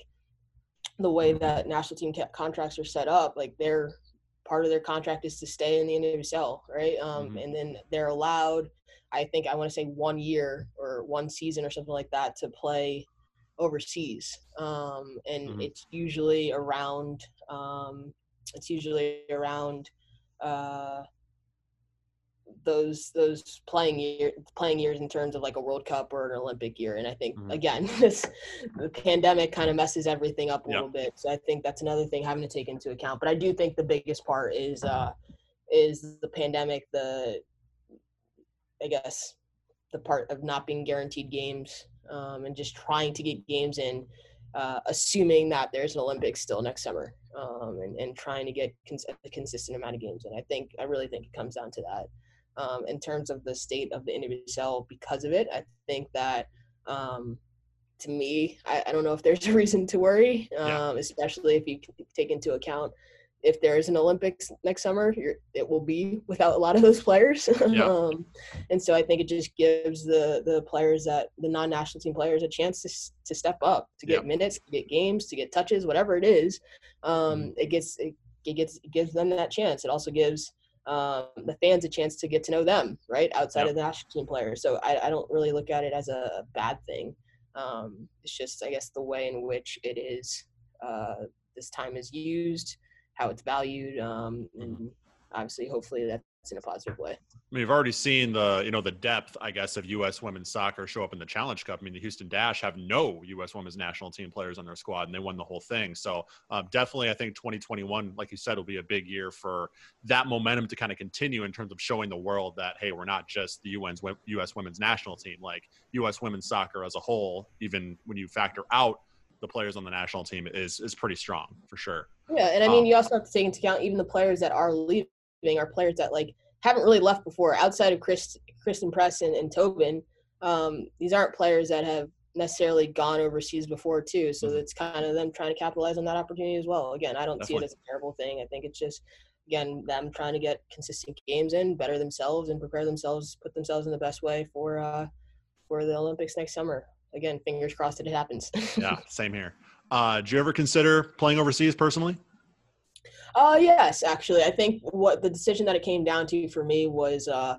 the way that national team contracts are set up. Like their part of their contract is to stay in the NWSL, right? Um, mm-hmm. And then they're allowed, I think I want to say one year or one season or something like that to play overseas. Um, and mm-hmm. it's usually around, um, it's usually around, uh, those those playing year playing years in terms of like a World Cup or an Olympic year. And I think Mhm. again, this the pandemic kind of messes everything up a Yep. little bit. So I think that's another thing having to take into account. But I do think the biggest part is uh is the pandemic, the I guess the part of not being guaranteed games um, and just trying to get games in, uh, assuming that there's an Olympics still next summer, um, and, and trying to get cons- a consistent amount of games. And I think I really think it comes down to that. Um, in terms of the state of the NWSL because of it, I think that um, to me, I, I don't know if there's a reason to worry, um, Yeah. especially if you take into account if there is an Olympics next summer, you're, it will be without a lot of those players. Yeah. um, and so I think it just gives the the players that the non-national team players a chance to to step up, to get Yeah. minutes, to get games, to get touches, whatever it is. Um, Mm-hmm. It gets it, it gets it gives them that chance. It also gives um, the fans a chance to get to know them, right, outside Yeah. of the national team players. So I, I don't really look at it as a bad thing. Um, it's just I guess the way in which it is uh, this time is used, how it's valued, um, and obviously, hopefully, that's in a positive way. I mean, you've already seen the you know the depth, I guess, of U.S. women's soccer show up in the Challenge Cup. I mean, the Houston Dash have no U.S. women's national team players on their squad, and they won the whole thing. So um, definitely, I think 2021, like you said, will be a big year for that momentum to kind of continue in terms of showing the world that hey, we're not just the UN's U.S. women's national team. Like U.S. women's soccer as a whole, even when you factor out the players on the national team, is is pretty strong for sure. Yeah, and I mean, Um, you also have to take into account even the players that are leaving are players that like haven't really left before, outside of Chris, Christen Press and, Tobin. Um, these aren't players that have necessarily gone overseas before too, so Mhm. it's kind of them trying to capitalize on that opportunity as well. Again, I don't see it as a terrible thing. I think it's just again them trying to get consistent games in, better themselves, and prepare themselves, put themselves in the best way for uh, for the Olympics next summer. Again, fingers crossed that it happens. Yeah, same here. Uh, do you ever consider playing overseas personally? Uh yes, actually. I think what the decision that it came down to for me was uh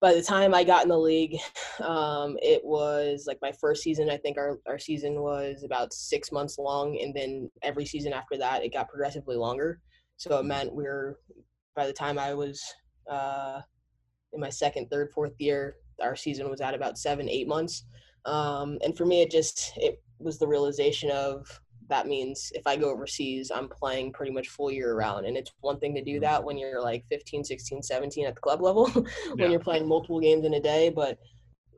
by the time I got in the league, um, it was like my first season. I think our, our season was about six months long, and then every season after that, it got progressively longer. So it meant we were, by the time I was uh, in my second, third, fourth year, our season was at about seven, eight months. Um, and for me, it just it was the realization of that means if I go overseas, I'm playing pretty much full year round. And it's one thing to do that when you're like 15, 16, 17 at the club level, when Yeah. you're playing multiple games in a day, but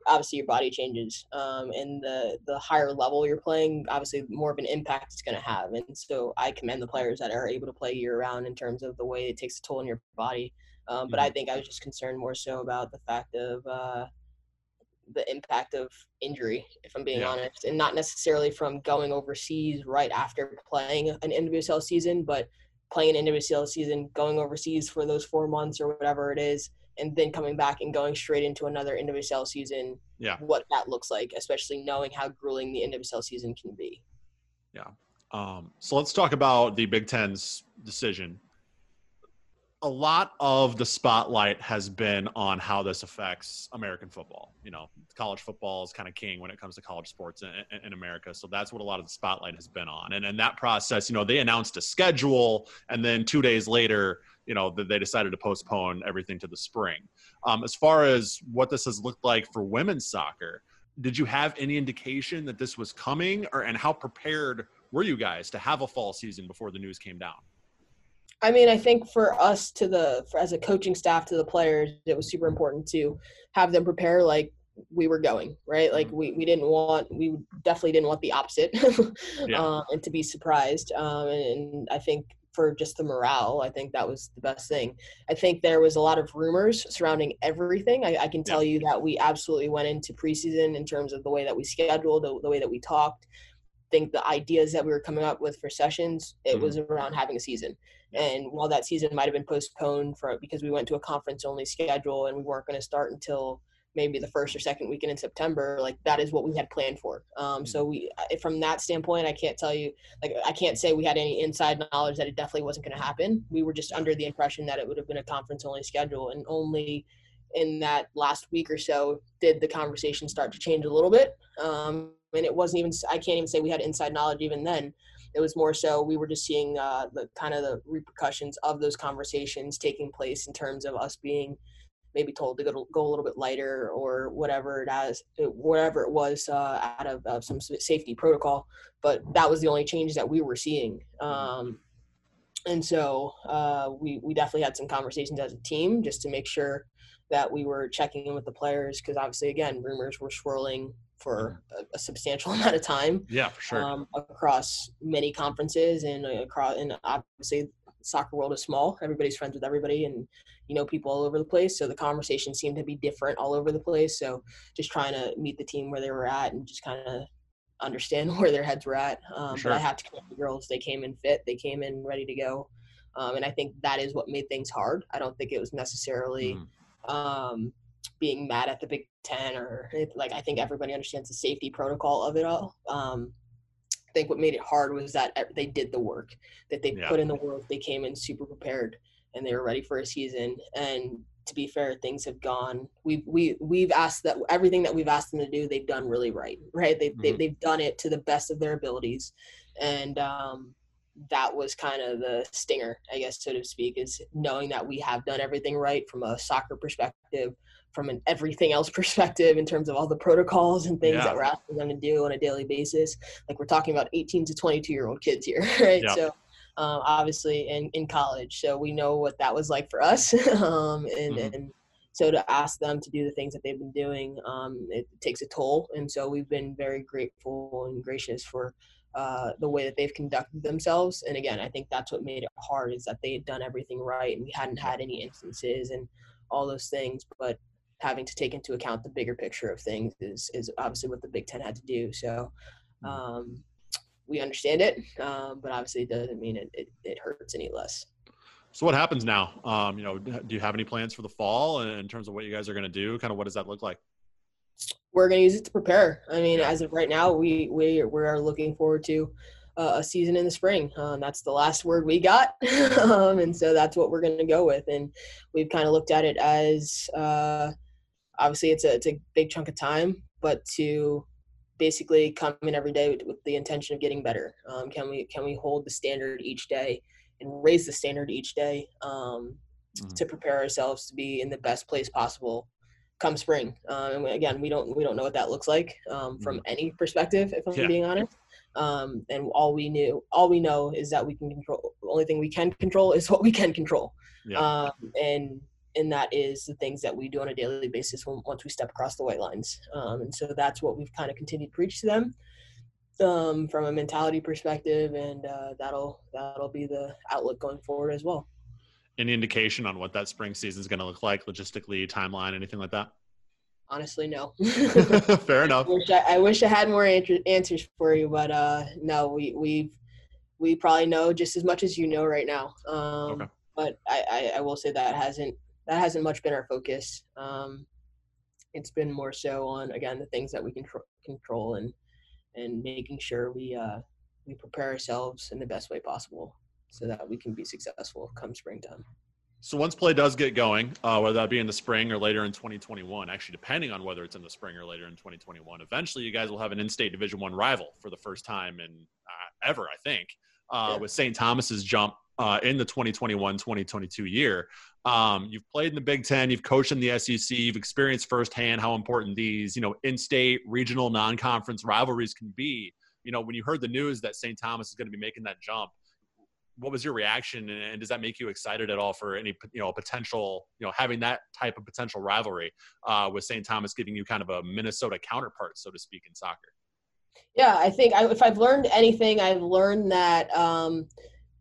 obviously your body changes. Um, and the, the higher level you're playing, obviously more of an impact it's going to have. And so I commend the players that are able to play year round in terms of the way it takes a toll on your body. Um, but I think I was just concerned more so about the fact of, uh, the impact of injury, if I'm being Yeah. honest, and not necessarily from going overseas right after playing an NWSL season, but playing an NWSL season, going overseas for those four months or whatever it is, and then coming back and going straight into another NWSL season. Yeah. What that looks like, especially knowing how grueling the NWSL season can be. Yeah. Um, so let's talk about the Big Ten's decision. A lot of the spotlight has been on how this affects American football. You know, college football is kind of king when it comes to college sports in, in, America. So that's what a lot of the spotlight has been on. And in that process, you know, they announced a schedule, and then two days later, you know, they decided to postpone everything to the spring. Um, as far as what this has looked like for women's soccer, did you have any indication that this was coming, or and how prepared were you guys to have a fall season before the news came down? I mean, I think for us to the for, as a coaching staff to the players, it was super important to have them prepare like we were going right. Like we, we didn't want we definitely didn't want the opposite, Yeah. um, and to be surprised. Um, and I think for just the morale, I think that was the best thing. I think there was a lot of rumors surrounding everything. I, I can tell you that we absolutely went into preseason in terms of the way that we scheduled, the, the way that we talked. Think the ideas that we were coming up with for sessions, it Mhm. was around having a season. And while that season might have been postponed for because we went to a conference only schedule and we weren't going to start until maybe the first or second weekend in September, like that is what we had planned for. Um, so we, from that standpoint, I can't tell you, like I can't say we had any inside knowledge that it definitely wasn't going to happen. We were just under the impression that it would have been a conference only schedule, and only in that last week or so did the conversation start to change a little bit. Um, and it wasn't even I can't even say we had inside knowledge even then. It was more so we were just seeing uh, the kind of the repercussions of those conversations taking place in terms of us being maybe told to go, go a little bit lighter or whatever it has, whatever it was uh, out of some safety protocol. But that was the only change that we were seeing. Um, and so uh, we we definitely had some conversations as a team just to make sure that we were checking in with the players because obviously again rumors were swirling for a, a, substantial amount of time. Yeah, for sure. Um, across many conferences and across and obviously soccer world is small. Everybody's friends with everybody and you know people all over the place. So the conversation seemed to be different all over the place. So just trying to meet the team where they were at and just kind of understand where their heads were at. Um, sure. But I have to commend the girls. They came in fit. They came in ready to go. Um, and I think that is what made things hard. I don't think it was necessarily mm. um, being mad at the Big Ten or like I think everybody understands the safety protocol of it all. Um, I think what made it hard was that they did the work, that they yeah. put in the work. They came in super prepared and they were ready for a season. And to be fair, things have gone. We've we we've asked that everything that we've asked them to do, they've done really right. Right? They, mm-hmm. they they've done it to the best of their abilities, and um, that was kind of the stinger, I guess, so to speak, is knowing that we have done everything right from a soccer perspective, from an everything else perspective in terms of all the protocols and things yeah. that we're asking them to do on a daily basis. Like we're talking about 18 to 22 year old kids here, right? Yeah. So um, obviously in, in college. So we know what that was like for us. um, and, mm-hmm. and so to ask them to do the things that they've been doing, um, it takes a toll. And so we've been very grateful and gracious for uh, the way that they've conducted themselves. And again, I think that's what made it hard is that they had done everything right and we hadn't had any instances and all those things. But having to take into account the bigger picture of things is is obviously what the Big Ten had to do. So mm-hmm. um, we understand it, um, but obviously it doesn't mean it, it, it hurts any less. So what happens now? Um, you know, do you have any plans for the fall in terms of what you guys are going to do? Kind of what does that look like? We're going to use it to prepare. I mean, as of right now, we we we are looking forward to uh, a season in the spring. Um, that's the last word we got, um, and so that's what we're going to go with. And we've kind of looked at it as uh, obviously it's a it's a big chunk of time, but to basically come in every day with, with the intention of getting better. Um, can we can we hold the standard each day and raise the standard each day um, mm. to prepare ourselves to be in the best place possible come spring? Um, and again, we don't we don't know what that looks like um, from mm. any perspective, if I'm yeah. being honest. Um, and all we knew, all we know is that we can control. The only thing we can control is what we can control. Yeah. Um, and and that is the things that we do on a daily basis when, once we step across the white lines. Um, and so that's what we've kind of continued to preach to them um, from a mentality perspective, and uh, that'll that'll be the outlook going forward as well. Any indication on what that spring season is going to look like, logistically, timeline, anything like that? Honestly, no. Fair enough. I wish I, I, wish I had more answers for you, but uh, no, we we we probably know just as much as you know right now. Um, okay. But I, I, I will say that hasn't that hasn't much been our focus. Um, it's been more so on again the things that we can control and and making sure we uh, we prepare ourselves in the best way possible so that we can be successful come springtime. So once play does get going, uh, whether that be in the spring or later in 2021, actually depending on whether it's in the spring or later in 2021, eventually you guys will have an in-state Division One rival for the first time in uh, ever, I think, uh, yeah. with St. Thomas's jump uh, in the 2021-2022 year. Um, you've played in the Big Ten, you've coached in the SEC, you've experienced firsthand how important these, you know, in-state, regional, non-conference rivalries can be. You know, when you heard the news that St. Thomas is going to be making that jump, what was your reaction, and does that make you excited at all for any, you know, potential, you know, having that type of potential rivalry uh, with St. Thomas giving you kind of a Minnesota counterpart, so to speak, in soccer? Yeah, I think I, if I've learned anything, I've learned that. Um,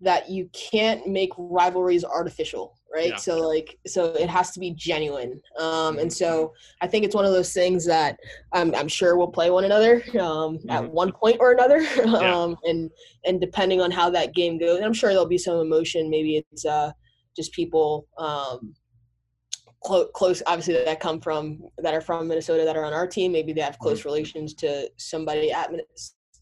that you can't make rivalries artificial right yeah. so like so it has to be genuine um and so mm-hmm. i think it's one of those things that i'm, I'm sure we'll play one another um mm-hmm. at one point or another um and and depending on how that game goes i'm sure there'll be some emotion maybe it's uh just people um close, close obviously that come from that are from minnesota that are on our team maybe they have close mm-hmm. relations to somebody at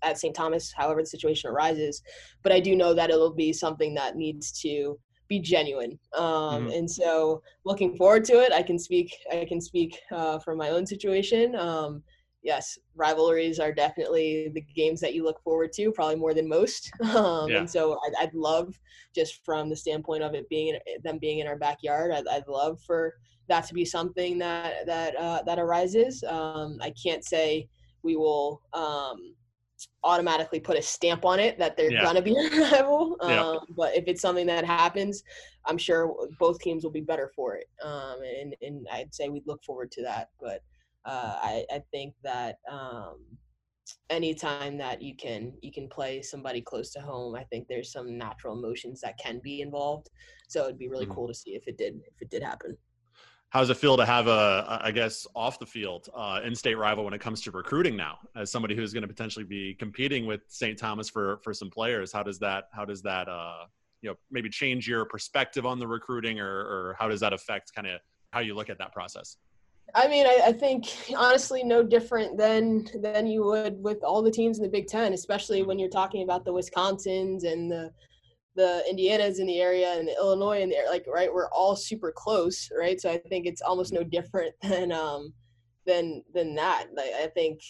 at St. Thomas, however the situation arises. But I do know that it'll be something that needs to be genuine. Um, mm-hmm. And so, looking forward to it. I can speak. I can speak uh, from my own situation. Um, yes, rivalries are definitely the games that you look forward to, probably more than most. Um, yeah. And so, I'd, I'd, love just from the standpoint of it being them being in our backyard. I'd, I'd love for that to be something that that uh, that arises. Um, I can't say we will um, automatically put a stamp on it that they're yeah. gonna be a rival. Um, yeah. But if it's something that happens, I'm sure both teams will be better for it. Um, and and I'd say we'd look forward to that. But uh, I I think that um, anytime that you can you can play somebody close to home, I think there's some natural emotions that can be involved. So it'd be really mm-hmm. cool to see if it did if it did happen how does it feel to have a, I guess, off the field uh, in-state rival when it comes to recruiting now? As somebody who's going to potentially be competing with St. Thomas for for some players, how does that how does that uh, you know maybe change your perspective on the recruiting, or or how does that affect kind of how you look at that process? I mean, I, I, think honestly, no different than than you would with all the teams in the Big Ten, especially when you're talking about the Wisconsins and the the Indiana's in the area and the Illinois in there, like right, we're all super close, right? So I think it's almost no different than um than than that. Like, I think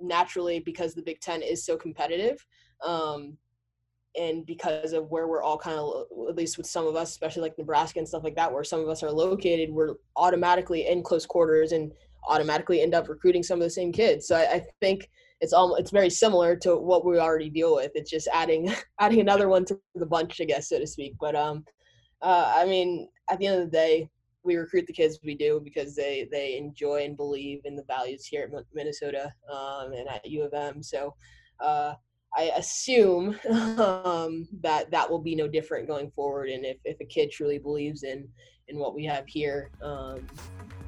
naturally because the Big Ten is so competitive, um, and because of where we're all kind of at least with some of us, especially like Nebraska and stuff like that, where some of us are located, we're automatically in close quarters and automatically end up recruiting some of the same kids. So I, I think it's all it's very similar to what we already deal with. It's just adding adding another one to the bunch, I guess, so to speak. But um, uh, I mean, at the end of the day, we recruit the kids we do because they they enjoy and believe in the values here at Minnesota um, and at U of M. So. Uh, I assume um, that that will be no different going forward. And if, if a kid truly believes in in what we have here, um,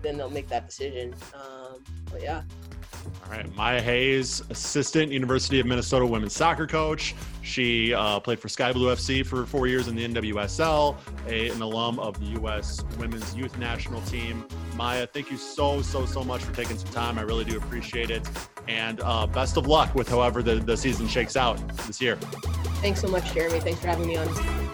then they'll make that decision. Um, but yeah. All right, Maya Hayes, assistant University of Minnesota women's soccer coach. She uh, played for Sky Blue FC for four years in the NWSL, a, an alum of the U.S. Women's Youth National Team. Maya, thank you so, so, so much for taking some time. I really do appreciate it. And uh, best of luck with however the, the season shakes out this year. Thanks so much, Jeremy. Thanks for having me on.